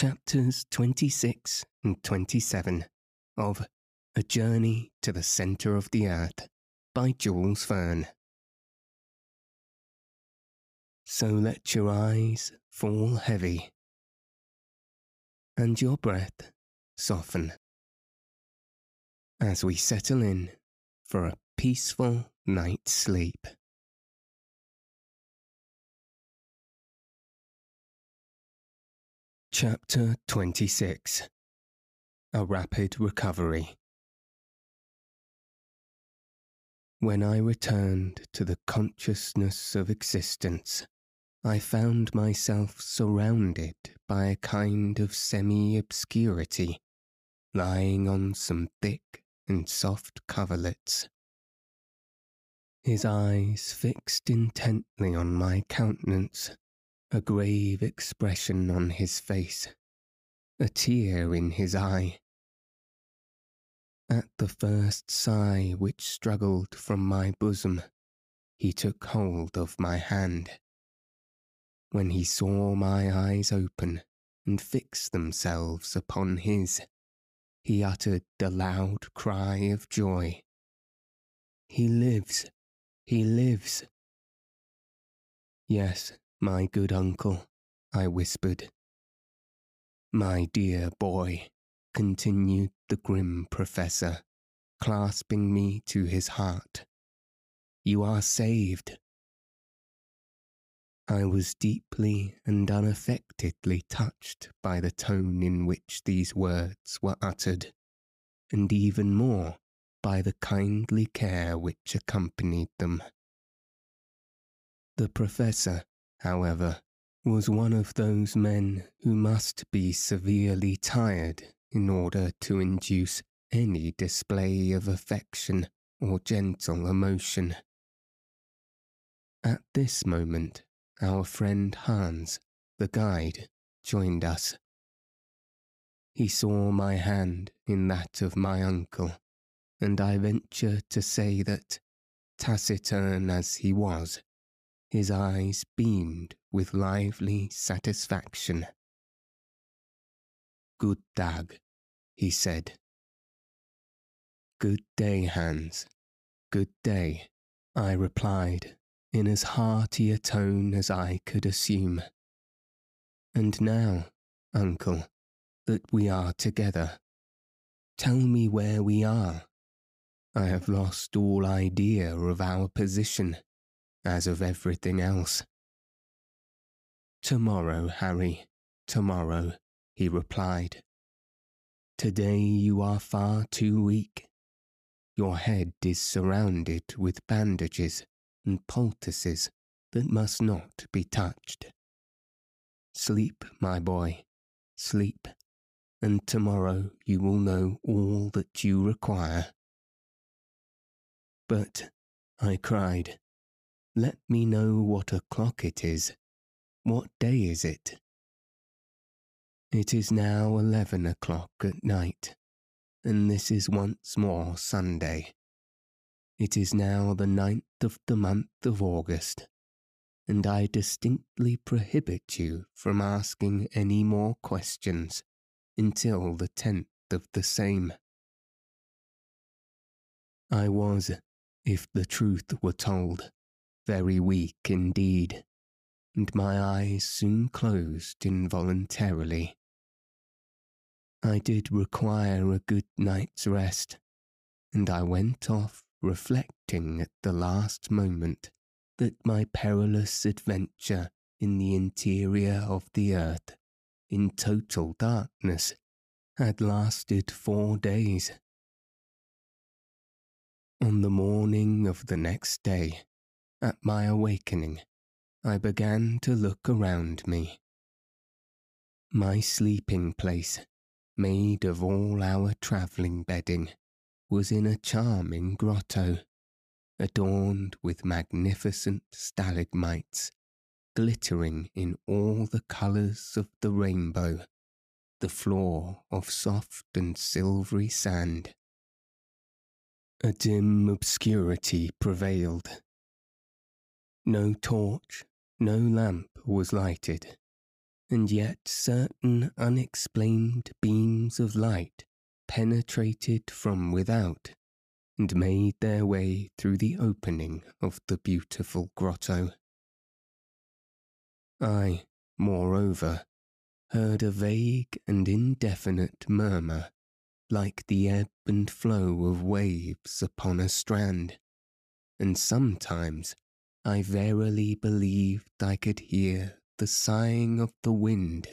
chapters 26 and 27 of A Journey to the Centre of the Earth by Jules Verne. So let your eyes fall heavy and your breath soften as we settle in for a peaceful night's sleep. Chapter 26 A Rapid Recovery When I returned to the consciousness of existence, I found myself surrounded by a kind of semi obscurity, lying on some thick and soft coverlets. His eyes fixed intently on my countenance a grave expression on his face, a tear in his eye. At the first sigh which struggled from my bosom, he took hold of my hand. When he saw my eyes open and fix themselves upon his, he uttered a loud cry of joy. He lives! He lives! Yes, my good uncle, I whispered. My dear boy, continued the grim professor, clasping me to his heart. You are saved. I was deeply and unaffectedly touched by the tone in which these words were uttered, and even more by the kindly care which accompanied them. The professor however, was one of those men who must be severely tired in order to induce any display of affection or gentle emotion. At this moment, our friend Hans, the guide, joined us. He saw my hand in that of my uncle, and I venture to say that, taciturn as he was, his eyes beamed with lively satisfaction. Good dag, he said. Good day, Hans. Good day, I replied in as hearty a tone as I could assume. And now, uncle, that we are together, tell me where we are. I have lost all idea of our position as of everything else. Tomorrow, Harry, tomorrow, he replied. Today you are far too weak. Your head is surrounded with bandages and poultices that must not be touched. Sleep, my boy, sleep, and tomorrow you will know all that you require. But, I cried, let me know what o'clock it is. What day is it? It is now eleven o'clock at night, and this is once more Sunday. It is now the ninth of the month of August, and I distinctly prohibit you from asking any more questions until the tenth of the same. I was, if the truth were told, very weak indeed, and my eyes soon closed involuntarily. I did require a good night's rest, and I went off reflecting at the last moment that my perilous adventure in the interior of the earth, in total darkness, had lasted four days. On the morning of the next day, at my awakening, I began to look around me. My sleeping place, made of all our travelling bedding, was in a charming grotto, adorned with magnificent stalagmites, glittering in all the colours of the rainbow, the floor of soft and silvery sand. A dim obscurity prevailed. No torch no lamp was lighted, and yet certain unexplained beams of light penetrated from without and made their way through the opening of the beautiful grotto. I, moreover, heard a vague and indefinite murmur like the ebb and flow of waves upon a strand, and sometimes I verily believed I could hear the sighing of the wind.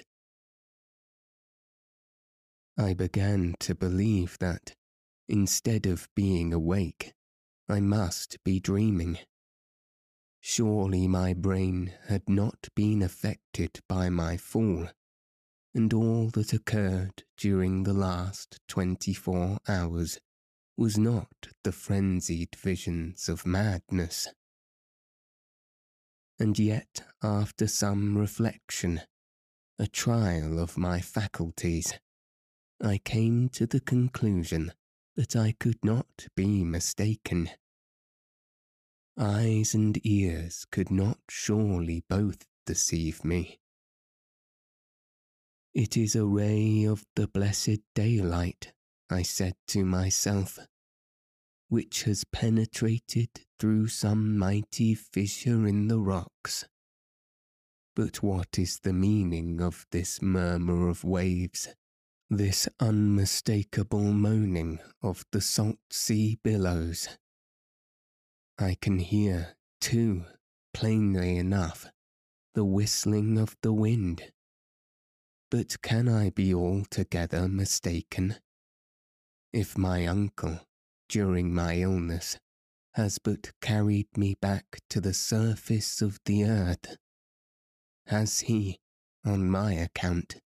I began to believe that, instead of being awake, I must be dreaming. Surely my brain had not been affected by my fall, and all that occurred during the last twenty four hours was not the frenzied visions of madness and yet after some reflection, a trial of my faculties, I came to the conclusion that I could not be mistaken. Eyes and ears could not surely both deceive me. It is a ray of the blessed daylight, I said to myself, which has penetrated through some mighty fissure in the rocks. But what is the meaning of this murmur of waves, this unmistakable moaning of the salt sea billows? I can hear, too, plainly enough, the whistling of the wind. But can I be altogether mistaken? If my uncle, during my illness has but carried me back to the surface of the earth? Has he, on my account,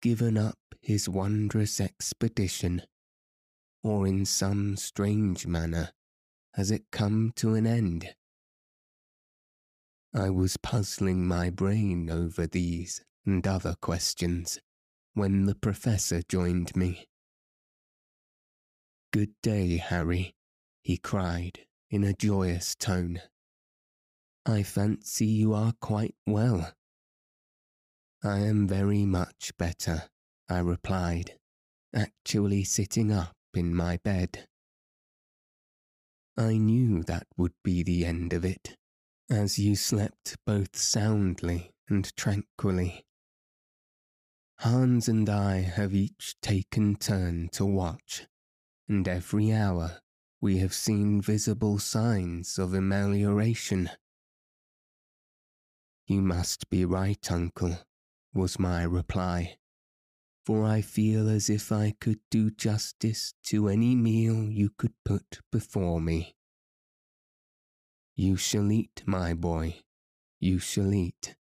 given up his wondrous expedition, or in some strange manner has it come to an end? I was puzzling my brain over these and other questions when the Professor joined me. Good day, Harry, he cried in a joyous tone. I fancy you are quite well. I am very much better, I replied, actually sitting up in my bed. I knew that would be the end of it, as you slept both soundly and tranquilly. Hans and I have each taken turn to watch and every hour we have seen visible signs of amelioration. You must be right, uncle, was my reply, for I feel as if I could do justice to any meal you could put before me. You shall eat, my boy, you shall eat.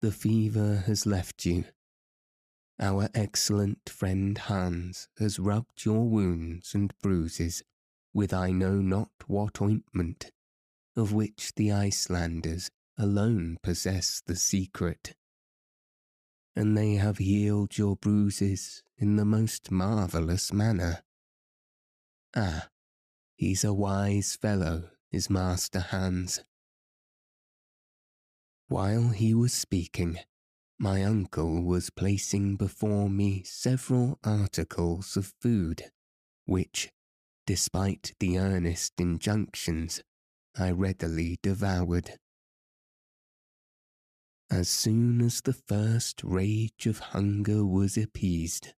The fever has left you, our excellent friend Hans has rubbed your wounds and bruises with I know not what ointment, of which the Icelanders alone possess the secret. And they have healed your bruises in the most marvellous manner. Ah, he's a wise fellow, is Master Hans. While he was speaking, my uncle was placing before me several articles of food, which, despite the earnest injunctions, I readily devoured. As soon as the first rage of hunger was appeased,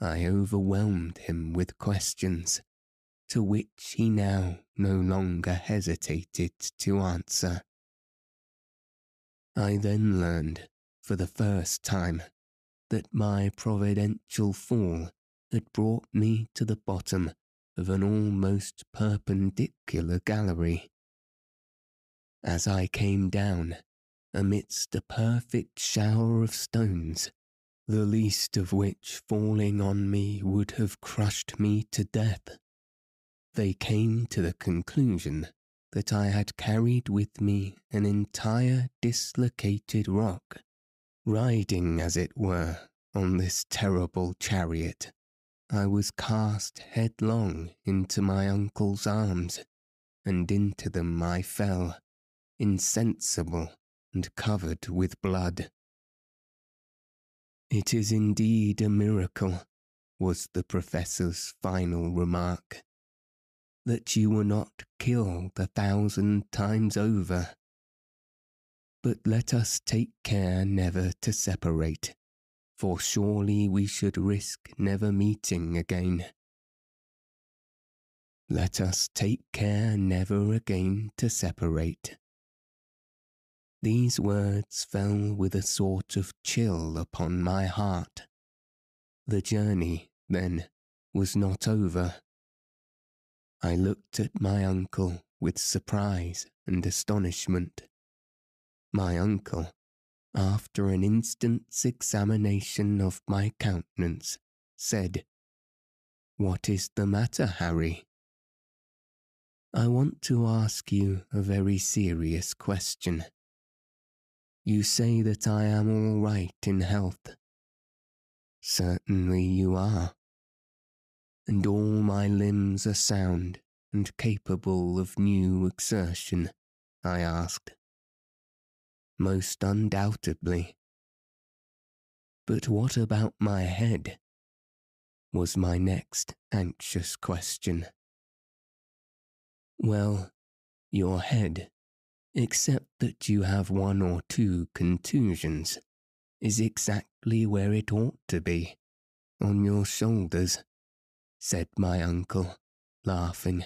I overwhelmed him with questions, to which he now no longer hesitated to answer. I then learned, for the first time, that my providential fall had brought me to the bottom of an almost perpendicular gallery. As I came down, amidst a perfect shower of stones, the least of which falling on me would have crushed me to death, they came to the conclusion that I had carried with me an entire dislocated rock, riding, as it were, on this terrible chariot. I was cast headlong into my uncle's arms, and into them I fell, insensible and covered with blood. It is indeed a miracle, was the professor's final remark, that you were not killed a thousand times over. But let us take care never to separate, for surely we should risk never meeting again. Let us take care never again to separate, these words fell with a sort of chill upon my heart. The journey, then, was not over. I looked at my uncle with surprise and astonishment. My uncle, after an instant's examination of my countenance, said, What is the matter, Harry? I want to ask you a very serious question. You say that I am all right in health. Certainly you are. And all my limbs are sound and capable of new exertion, I asked. Most undoubtedly. But what about my head? was my next anxious question. Well, your head except that you have one or two contusions, is exactly where it ought to be, on your shoulders, said my uncle, laughing.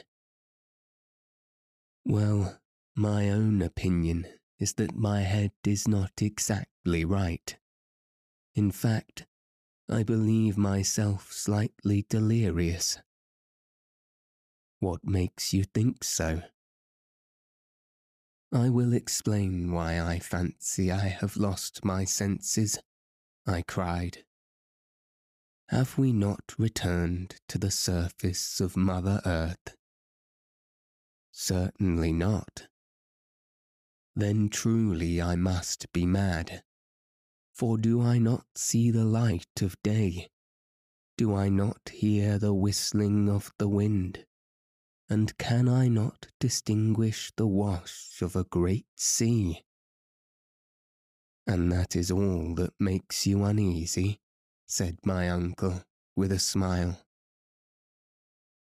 Well, my own opinion is that my head is not exactly right. In fact, I believe myself slightly delirious. What makes you think so? I will explain why I fancy I have lost my senses, I cried. Have we not returned to the surface of Mother Earth? Certainly not. Then truly I must be mad. For do I not see the light of day? Do I not hear the whistling of the wind? and can I not distinguish the wash of a great sea? And that is all that makes you uneasy, said my uncle with a smile.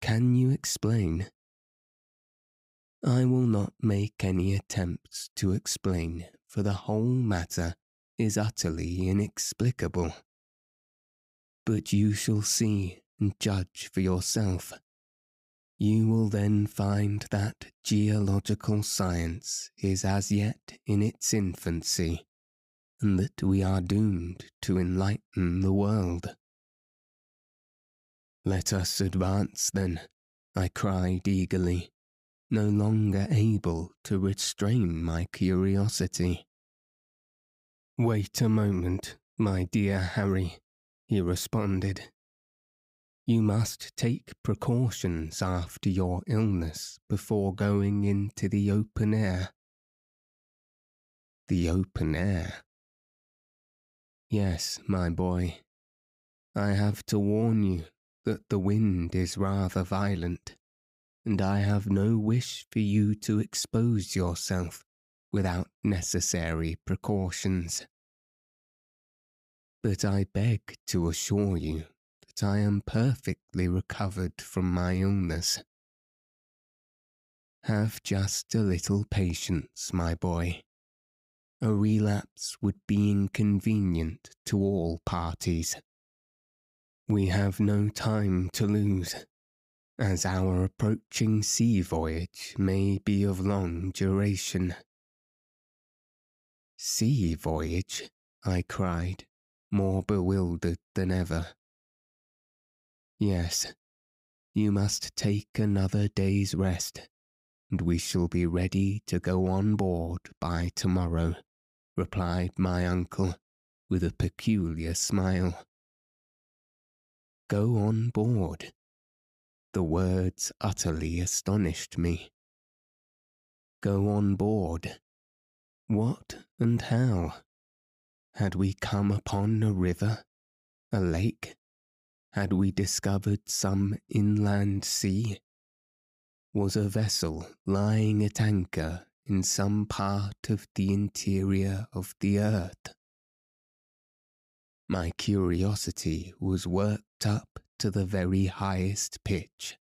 Can you explain? I will not make any attempts to explain, for the whole matter is utterly inexplicable. But you shall see and judge for yourself you will then find that geological science is as yet in its infancy, and that we are doomed to enlighten the world. Let us advance then, I cried eagerly, no longer able to restrain my curiosity. Wait a moment, my dear Harry, he responded you must take precautions after your illness before going into the open air. The open air? Yes, my boy. I have to warn you that the wind is rather violent, and I have no wish for you to expose yourself without necessary precautions. But I beg to assure you that I am perfectly recovered from my illness. Have just a little patience, my boy. A relapse would be inconvenient to all parties. We have no time to lose, as our approaching sea voyage may be of long duration. Sea voyage? I cried, more bewildered than ever. Yes, you must take another day's rest, and we shall be ready to go on board by tomorrow, replied my uncle with a peculiar smile. Go on board. The words utterly astonished me. Go on board. What and how? Had we come upon a river, a lake? Had we discovered some inland sea? Was a vessel lying at anchor in some part of the interior of the earth? My curiosity was worked up to the very highest pitch.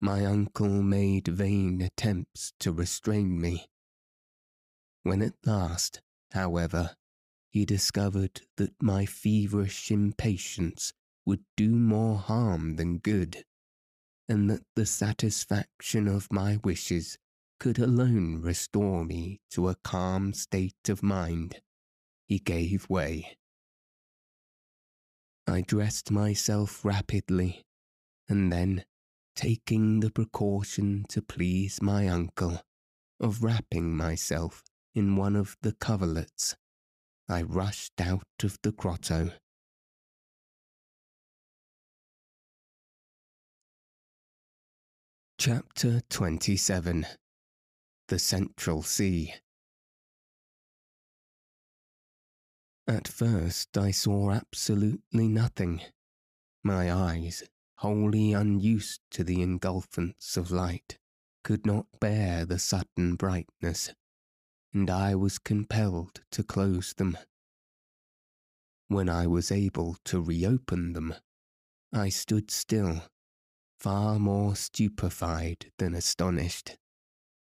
My uncle made vain attempts to restrain me. When at last, however, he discovered that my feverish impatience would do more harm than good, and that the satisfaction of my wishes could alone restore me to a calm state of mind, he gave way. I dressed myself rapidly, and then, taking the precaution to please my uncle of wrapping myself in one of the coverlets, I rushed out of the grotto. Chapter 27 The Central Sea At first I saw absolutely nothing. My eyes, wholly unused to the engulfance of light, could not bear the sudden brightness, and I was compelled to close them. When I was able to reopen them, I stood still, far more stupefied than astonished.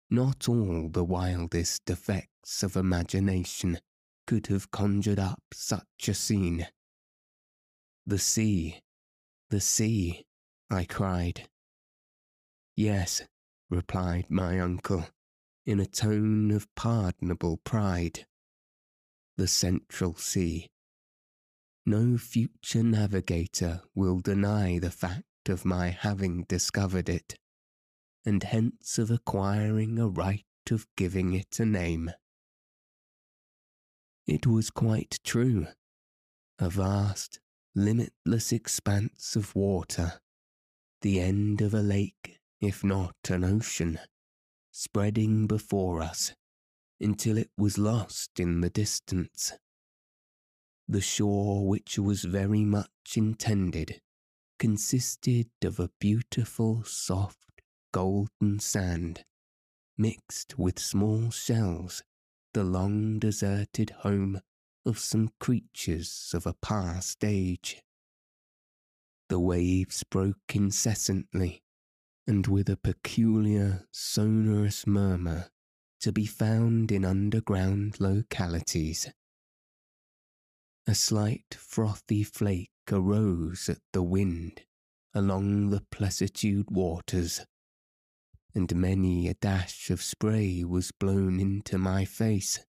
Not all the wildest effects of imagination could have conjured up such a scene. The sea, the sea, I cried. Yes, replied my uncle, in a tone of pardonable pride. The Central Sea. No future navigator will deny the fact of my having discovered it, and hence of acquiring a right of giving it a name. It was quite true. A vast, limitless expanse of water, the end of a lake, if not an ocean, spreading before us until it was lost in the distance. The shore, which was very much intended, consisted of a beautiful, soft, golden sand, mixed with small shells the long deserted home of some creatures of a past age. The waves broke incessantly and with a peculiar sonorous murmur to be found in underground localities. A slight frothy flake arose at the wind along the pleasitude waters and many a dash of spray was blown into my face.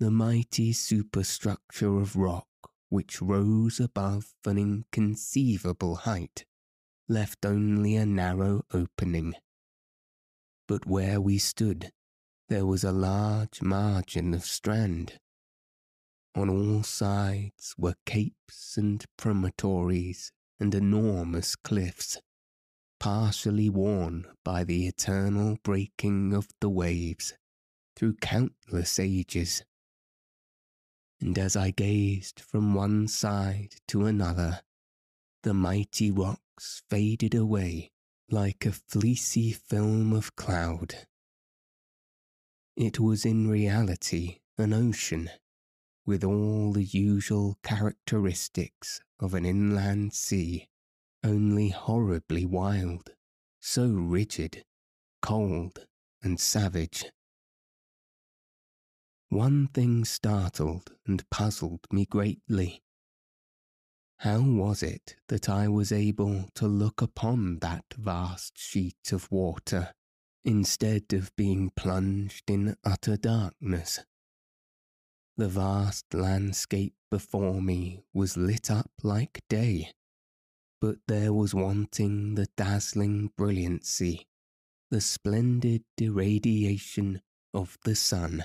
The mighty superstructure of rock which rose above an inconceivable height left only a narrow opening. But where we stood, there was a large margin of strand. On all sides were capes and promontories and enormous cliffs partially worn by the eternal breaking of the waves through countless ages. And as I gazed from one side to another, the mighty rocks faded away like a fleecy film of cloud. It was in reality an ocean, with all the usual characteristics of an inland sea only horribly wild, so rigid, cold, and savage. One thing startled and puzzled me greatly. How was it that I was able to look upon that vast sheet of water instead of being plunged in utter darkness? The vast landscape before me was lit up like day, but there was wanting the dazzling brilliancy, the splendid irradiation of the sun,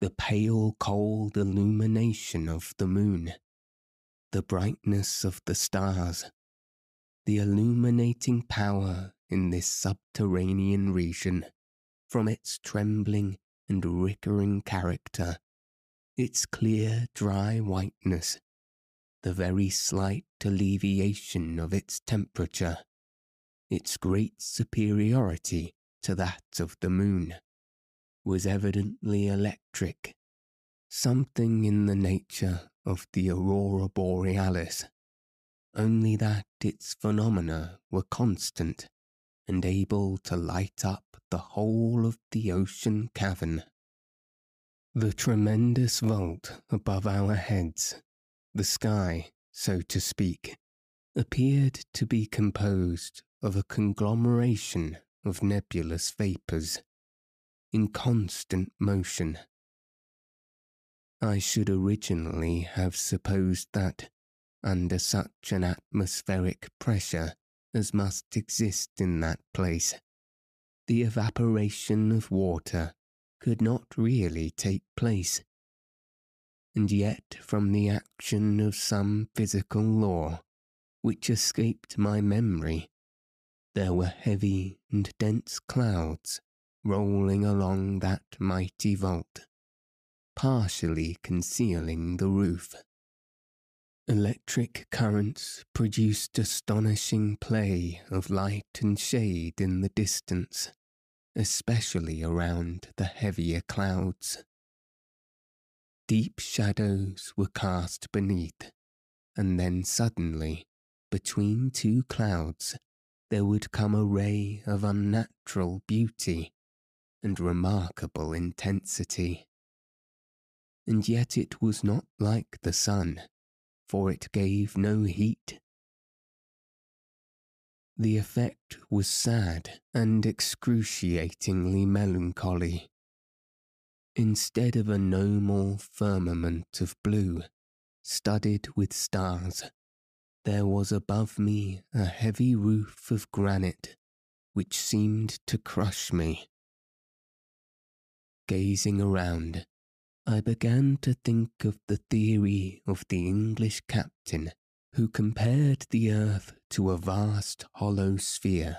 the pale cold illumination of the moon, the brightness of the stars, the illuminating power in this subterranean region from its trembling and rickering character, its clear dry whiteness, the very slight alleviation of its temperature, its great superiority to that of the moon, was evidently electric, something in the nature of the aurora borealis, only that its phenomena were constant and able to light up the whole of the ocean cavern. The tremendous vault above our heads, the sky, so to speak, appeared to be composed of a conglomeration of nebulous vapours in constant motion. I should originally have supposed that, under such an atmospheric pressure as must exist in that place, the evaporation of water could not really take place. And yet, from the action of some physical law which escaped my memory, there were heavy and dense clouds rolling along that mighty vault, partially concealing the roof. Electric currents produced astonishing play of light and shade in the distance, especially around the heavier clouds. Deep shadows were cast beneath, and then suddenly, between two clouds, there would come a ray of unnatural beauty and remarkable intensity. And yet it was not like the sun, for it gave no heat. The effect was sad and excruciatingly melancholy. Instead of a normal firmament of blue, studded with stars, there was above me a heavy roof of granite which seemed to crush me. Gazing around, I began to think of the theory of the English captain who compared the earth to a vast hollow sphere,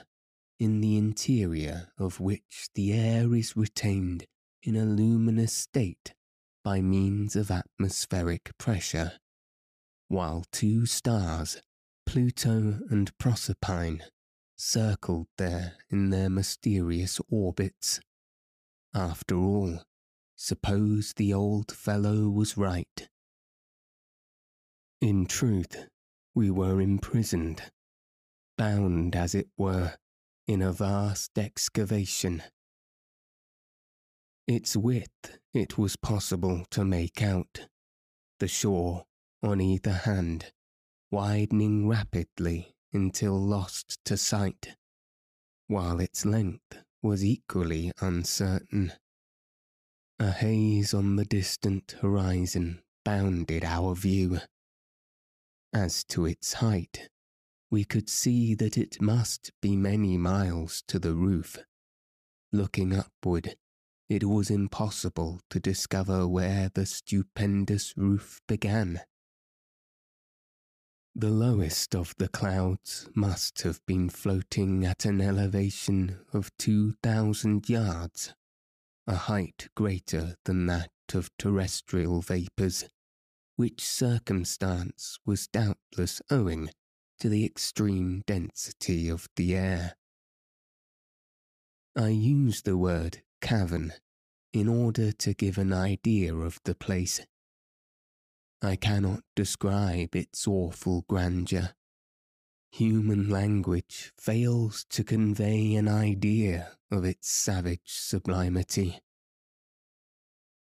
in the interior of which the air is retained in a luminous state by means of atmospheric pressure, while two stars, Pluto and Proserpine, circled there in their mysterious orbits. After all, suppose the old fellow was right. In truth, we were imprisoned, bound as it were, in a vast excavation. Its width it was possible to make out, the shore on either hand, widening rapidly until lost to sight, while its length was equally uncertain. A haze on the distant horizon bounded our view. As to its height, we could see that it must be many miles to the roof. Looking upward, it was impossible to discover where the stupendous roof began. The lowest of the clouds must have been floating at an elevation of 2,000 yards, a height greater than that of terrestrial vapours, which circumstance was doubtless owing to the extreme density of the air. I use the word cavern in order to give an idea of the place I cannot describe its awful grandeur. Human language fails to convey an idea of its savage sublimity.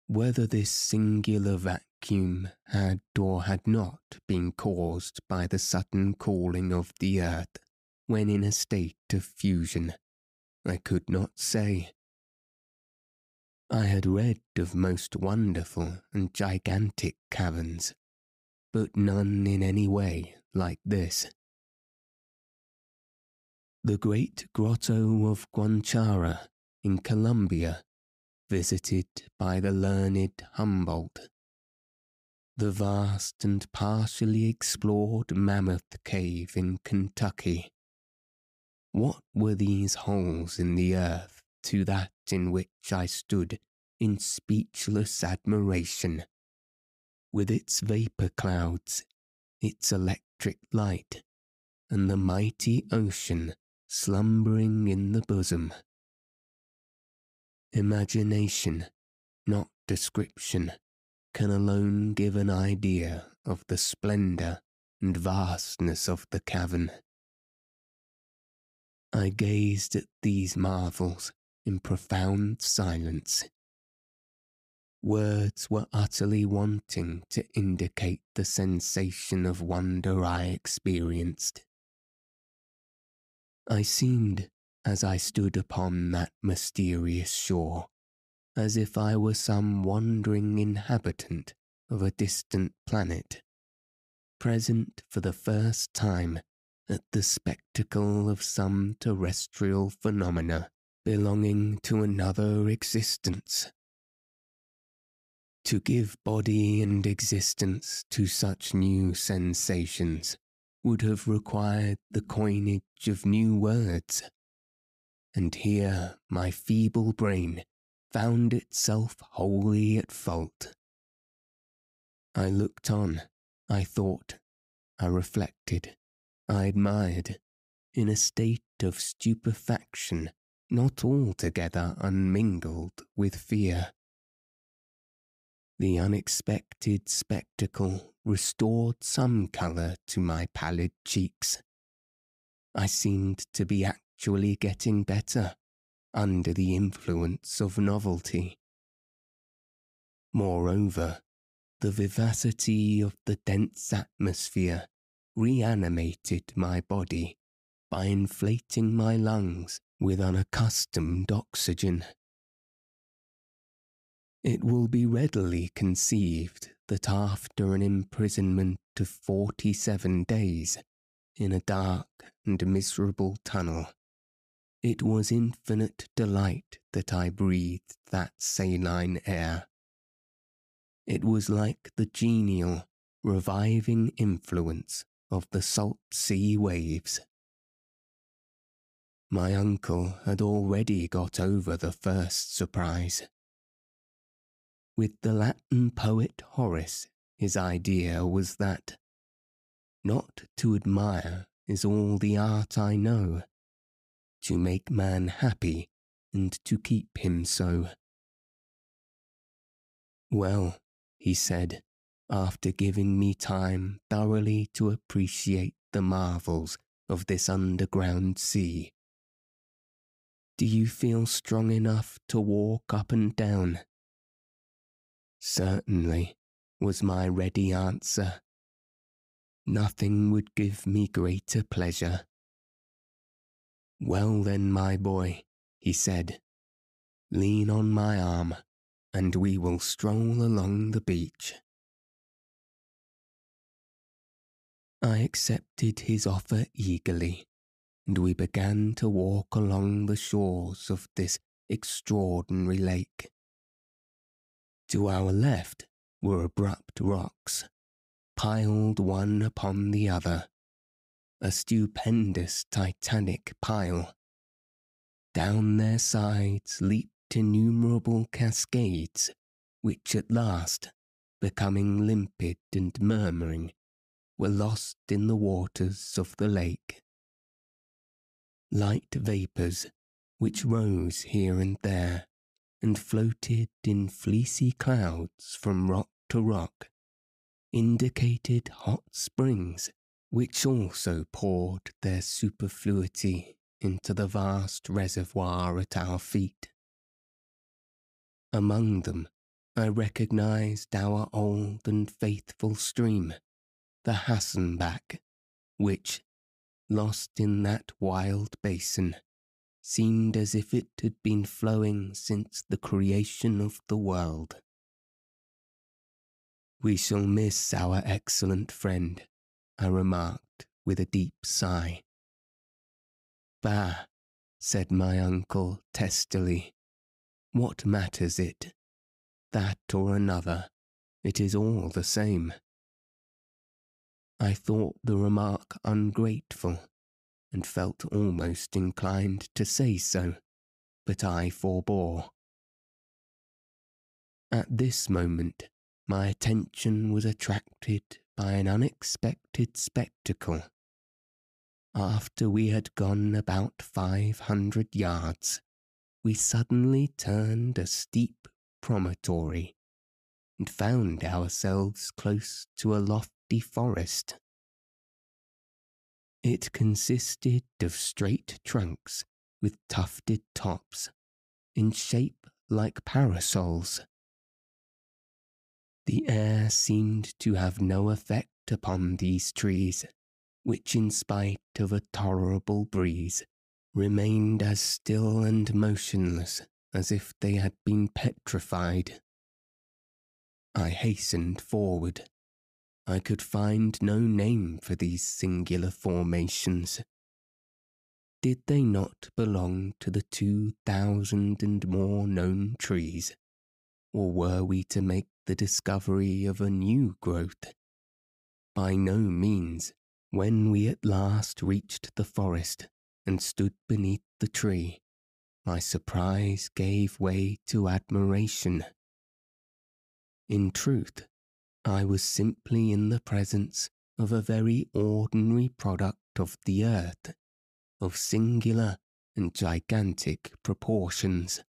Whether this singular vacuum had or had not been caused by the sudden cooling of the earth when in a state of fusion, I could not say. I had read of most wonderful and gigantic caverns, but none in any way like this. The great grotto of Guachara in Colombia, visited by the learned Humboldt. The vast and partially explored Mammoth Cave in Kentucky. What were these holes in the earth to that in which I stood in speechless admiration, with its vapour clouds, its electric light, and the mighty ocean slumbering in the bosom. Imagination, not description, can alone give an idea of the splendour and vastness of the cavern. I gazed at these marvels in profound silence. Words were utterly wanting to indicate the sensation of wonder I experienced. I seemed, as I stood upon that mysterious shore, as if I were some wandering inhabitant of a distant planet, present for the first time at the spectacle of some terrestrial phenomena belonging to another existence. To give body and existence to such new sensations would have required the coinage of new words. And here my feeble brain found itself wholly at fault. I looked on, I thought, I reflected, I admired, in a state of stupefaction not altogether unmingled with fear. The unexpected spectacle restored some colour to my pallid cheeks. I seemed to be actually getting better under the influence of novelty. Moreover, the vivacity of the dense atmosphere reanimated my body by inflating my lungs with unaccustomed oxygen. It will be readily conceived that after an imprisonment of forty seven days in a dark and miserable tunnel, it was infinite delight that I breathed that saline air. It was like the genial, reviving influence of the salt sea waves my uncle had already got over the first surprise. With the Latin poet Horace, his idea was that not to admire is all the art I know, to make man happy and to keep him so. Well, he said, after giving me time thoroughly to appreciate the marvels of this underground sea, do you feel strong enough to walk up and down? Certainly, was my ready answer. Nothing would give me greater pleasure. Well then, my boy, he said, lean on my arm, and we will stroll along the beach. I accepted his offer eagerly and we began to walk along the shores of this extraordinary lake. To our left were abrupt rocks, piled one upon the other, a stupendous titanic pile. Down their sides leaped innumerable cascades, which at last, becoming limpid and murmuring, were lost in the waters of the lake light vapours which rose here and there and floated in fleecy clouds from rock to rock, indicated hot springs which also poured their superfluity into the vast reservoir at our feet. Among them I recognized our old and faithful stream, the Hansbach, which, lost in that wild basin, seemed as if it had been flowing since the creation of the world. We shall miss our excellent friend, I remarked with a deep sigh. Bah, said my uncle testily, what matters it? That or another, it is all the same. I thought the remark ungrateful, and felt almost inclined to say so, but I forbore. At this moment, my attention was attracted by an unexpected spectacle. After we had gone about five hundred yards, we suddenly turned a steep promontory and found ourselves close to a lofty forest. It consisted of straight trunks with tufted tops, in shape like parasols. The air seemed to have no effect upon these trees, which, in spite of a tolerable breeze, remained as still and motionless as if they had been petrified. I hastened forward. I could find no name for these singular formations. Did they not belong to the two thousand and more known trees, or were we to make the discovery of a new growth? By no means. When we at last reached the forest and stood beneath the tree, my surprise gave way to admiration. In truth, I was simply in the presence of a very ordinary product of the earth, of singular and gigantic proportions.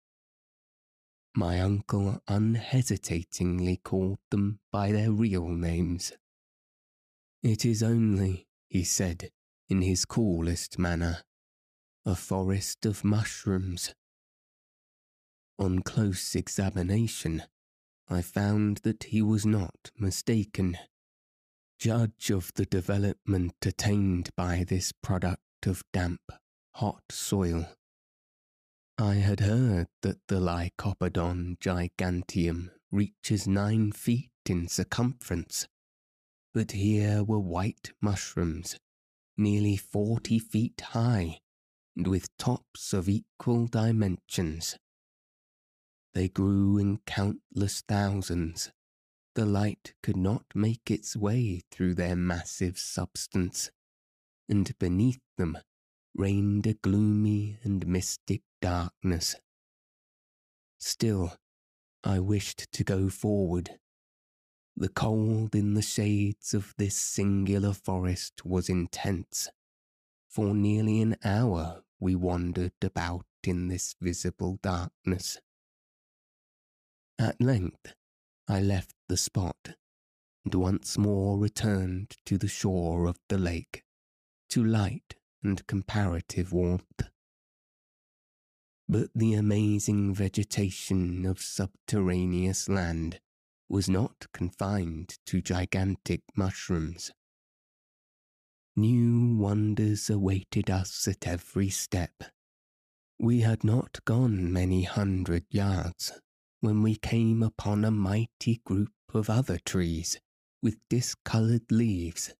My uncle unhesitatingly called them by their real names. It is only, he said, in his coolest manner, a forest of mushrooms. On close examination, I found that he was not mistaken. Judge of the development attained by this product of damp, hot soil. I had heard that the Lycoperdon giganteum reaches nine feet in circumference, but here were white mushrooms, nearly forty feet high, and with tops of equal dimensions. They grew in countless thousands. The light could not make its way through their massive substance, and beneath them reigned a gloomy and mystic darkness. Still, I wished to go forward. The cold in the shades of this singular forest was intense. For nearly an hour we wandered about in this visible darkness. At length, I left the spot and once more returned to the shore of the lake, to light and comparative warmth. But the amazing vegetation of subterraneous land was not confined to gigantic mushrooms. New wonders awaited us at every step. We had not gone many hundred yards when we came upon a mighty group of other trees with discoloured leaves,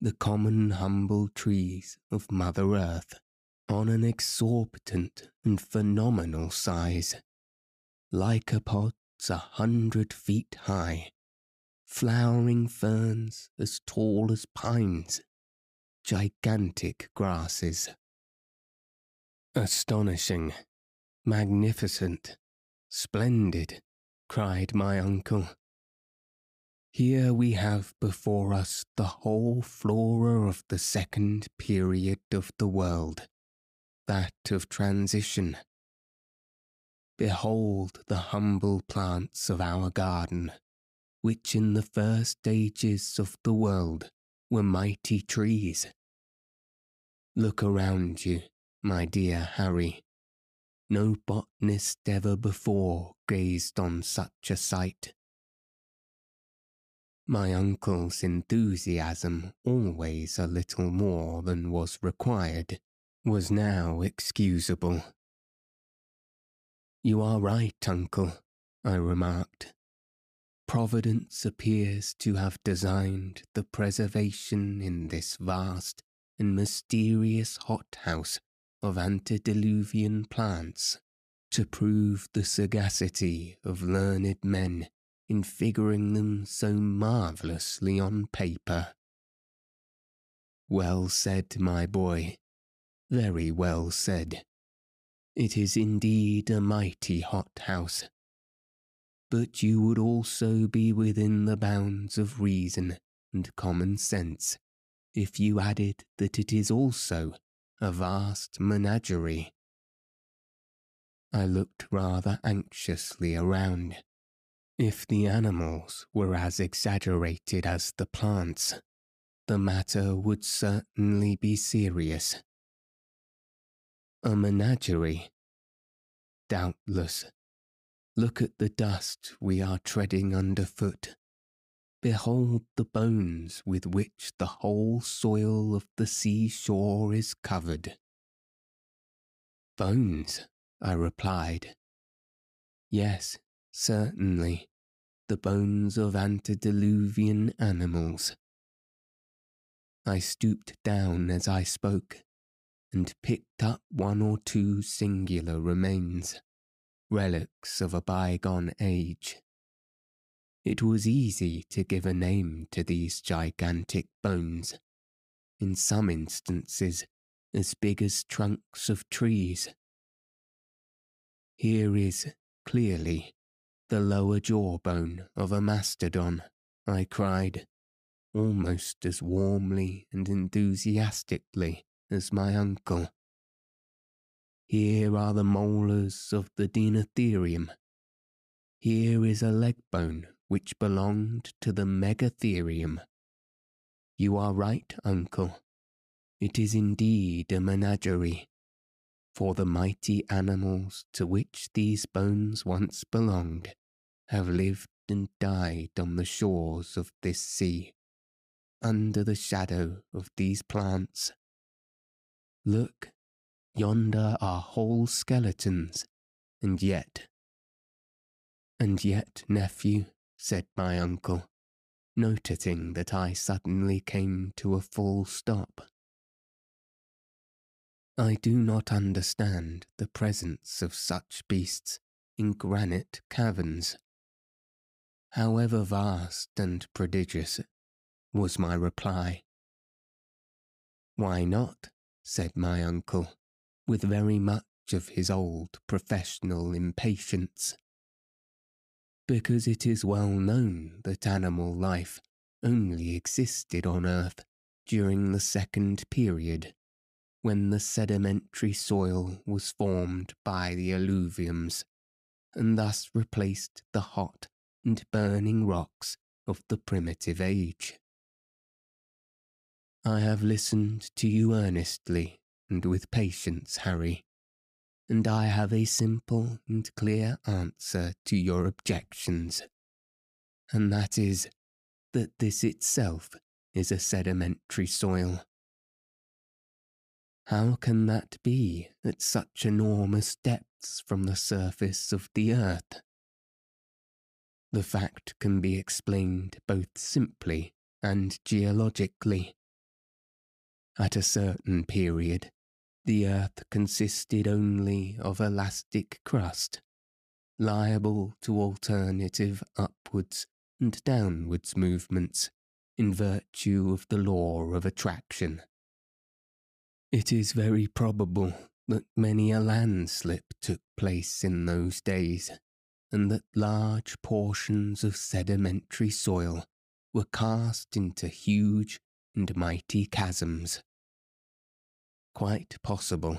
the common humble trees of Mother Earth, on an exorbitant and phenomenal size, lycopods a hundred feet high, flowering ferns as tall as pines, gigantic grasses. Astonishing, magnificent, splendid, cried my uncle. Here we have before us the whole flora of the second period of the world, that of transition. Behold the humble plants of our garden, which in the first ages of the world were mighty trees, Look around you, my dear Harry. No botanist ever before gazed on such a sight. My uncle's enthusiasm, always a little more than was required, was now excusable. You are right, uncle, I remarked. Providence appears to have designed the preservation in this vast and mysterious hothouse of antediluvian plants to prove the sagacity of learned men in figuring them so marvellously on paper. Well said, my boy, very well said. It is indeed a mighty hot house. But you would also be within the bounds of reason and common sense if you added that it is also a vast menagerie. I looked rather anxiously around. If the animals were as exaggerated as the plants, the matter would certainly be serious. A menagerie? Doubtless. Look at the dust we are treading underfoot. Behold the bones with which the whole soil of the seashore is covered. Bones, I replied. Yes, certainly the bones of antediluvian animals. I stooped down as I spoke and picked up one or two singular remains, relics of a bygone age. It was easy to give a name to these gigantic bones, in some instances as big as trunks of trees. Here is, clearly, the lower jawbone of a mastodon, I cried, almost as warmly and enthusiastically as my uncle. Here are the molars of the Deinotherium. Here is a leg bone which belonged to the Megatherium. You are right, uncle. It is indeed a menagerie, for the mighty animals to which these bones once belonged have lived and died on the shores of this sea, under the shadow of these plants. Look, yonder are whole skeletons, and yet. And yet, nephew, said my uncle, noticing that I suddenly came to a full stop. I do not understand the presence of such beasts in granite caverns however vast and prodigious, was my reply. Why not? said my uncle, with very much of his old professional impatience. Because it is well known that animal life only existed on earth during the second period, when the sedimentary soil was formed by the alluviums, and thus replaced the hot and burning rocks of the primitive age. I have listened to you earnestly and with patience, Harry, and I have a simple and clear answer to your objections, and that is that this itself is a sedimentary soil. How can that be at such enormous depths from the surface of the earth? The fact can be explained both simply and geologically. At a certain period, the earth consisted only of elastic crust, liable to alternative upwards and downwards movements in virtue of the law of attraction. It is very probable that many a landslip took place in those days and that large portions of sedimentary soil were cast into huge and mighty chasms. Quite possible,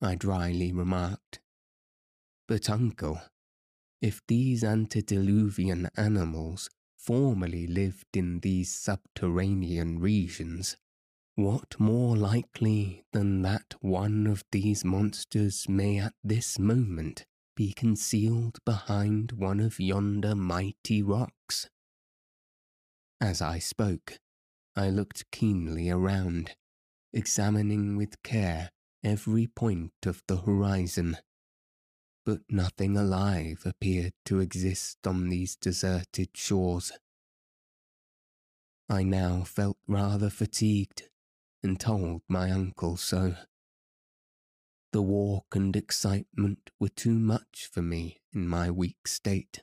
I dryly remarked. But, uncle, if these antediluvian animals formerly lived in these subterranean regions, what more likely than that one of these monsters may at this moment be concealed behind one of yonder mighty rocks? As I spoke, I looked keenly around, examining with care every point of the horizon. But nothing alive appeared to exist on these deserted shores. I now felt rather fatigued and told my uncle so. The walk and excitement were too much for me in my weak state.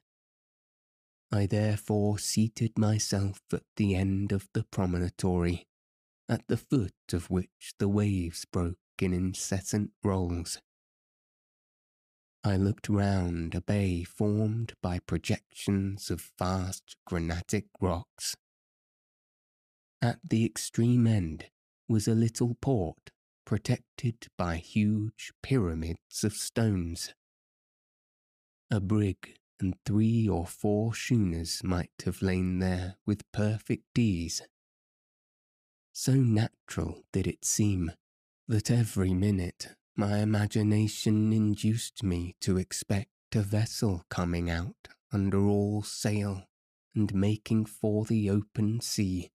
I therefore seated myself at the end of the promontory, at the foot of which the waves broke in incessant rolls. I looked round a bay formed by projections of vast granitic rocks. At the extreme end was a little port protected by huge pyramids of stones. A brig and three or four schooners might have lain there with perfect ease. So natural did it seem that every minute my imagination induced me to expect a vessel coming out under all sail and making for the open sea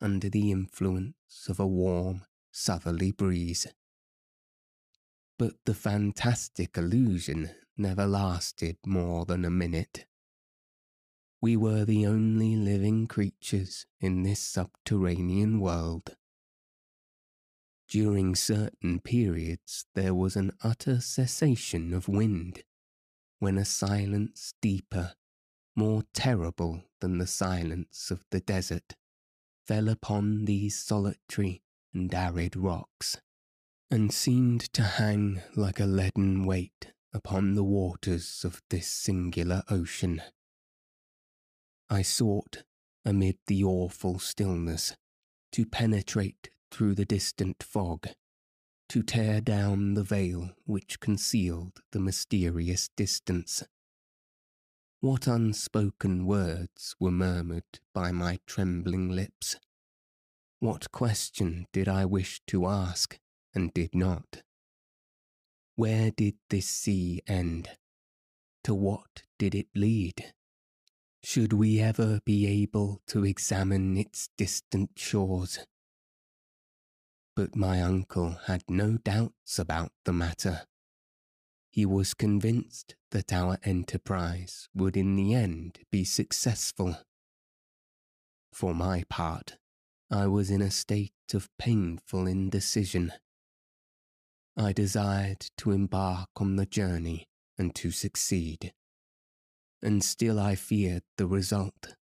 under the influence of a warm southerly breeze. But the fantastic illusion never lasted more than a minute. We were the only living creatures in this subterranean world. During certain periods, there was an utter cessation of wind, when a silence deeper, more terrible than the silence of the desert, fell upon these solitary and arid rocks, and seemed to hang like a leaden weight upon the waters of this singular ocean. I sought, amid the awful stillness, to penetrate through the distant fog, to tear down the veil which concealed the mysterious distance. What unspoken words were murmured by my trembling lips? What question did I wish to ask and did not? Where did this sea end? To what did it lead? Should we ever be able to examine its distant shores? But my uncle had no doubts about the matter. He was convinced that our enterprise would in the end be successful. For my part, I was in a state of painful indecision. I desired to embark on the journey and to succeed, and still I feared the result.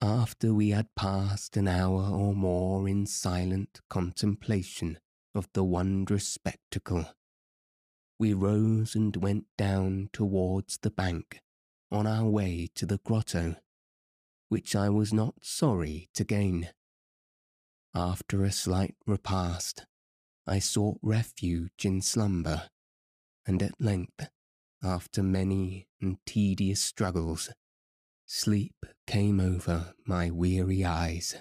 After we had passed an hour or more in silent contemplation of the wondrous spectacle, we rose and went down towards the bank on our way to the grotto which I was not sorry to gain. After a slight repast, I sought refuge in slumber, and at length, after many and tedious struggles, sleep came over my weary eyes.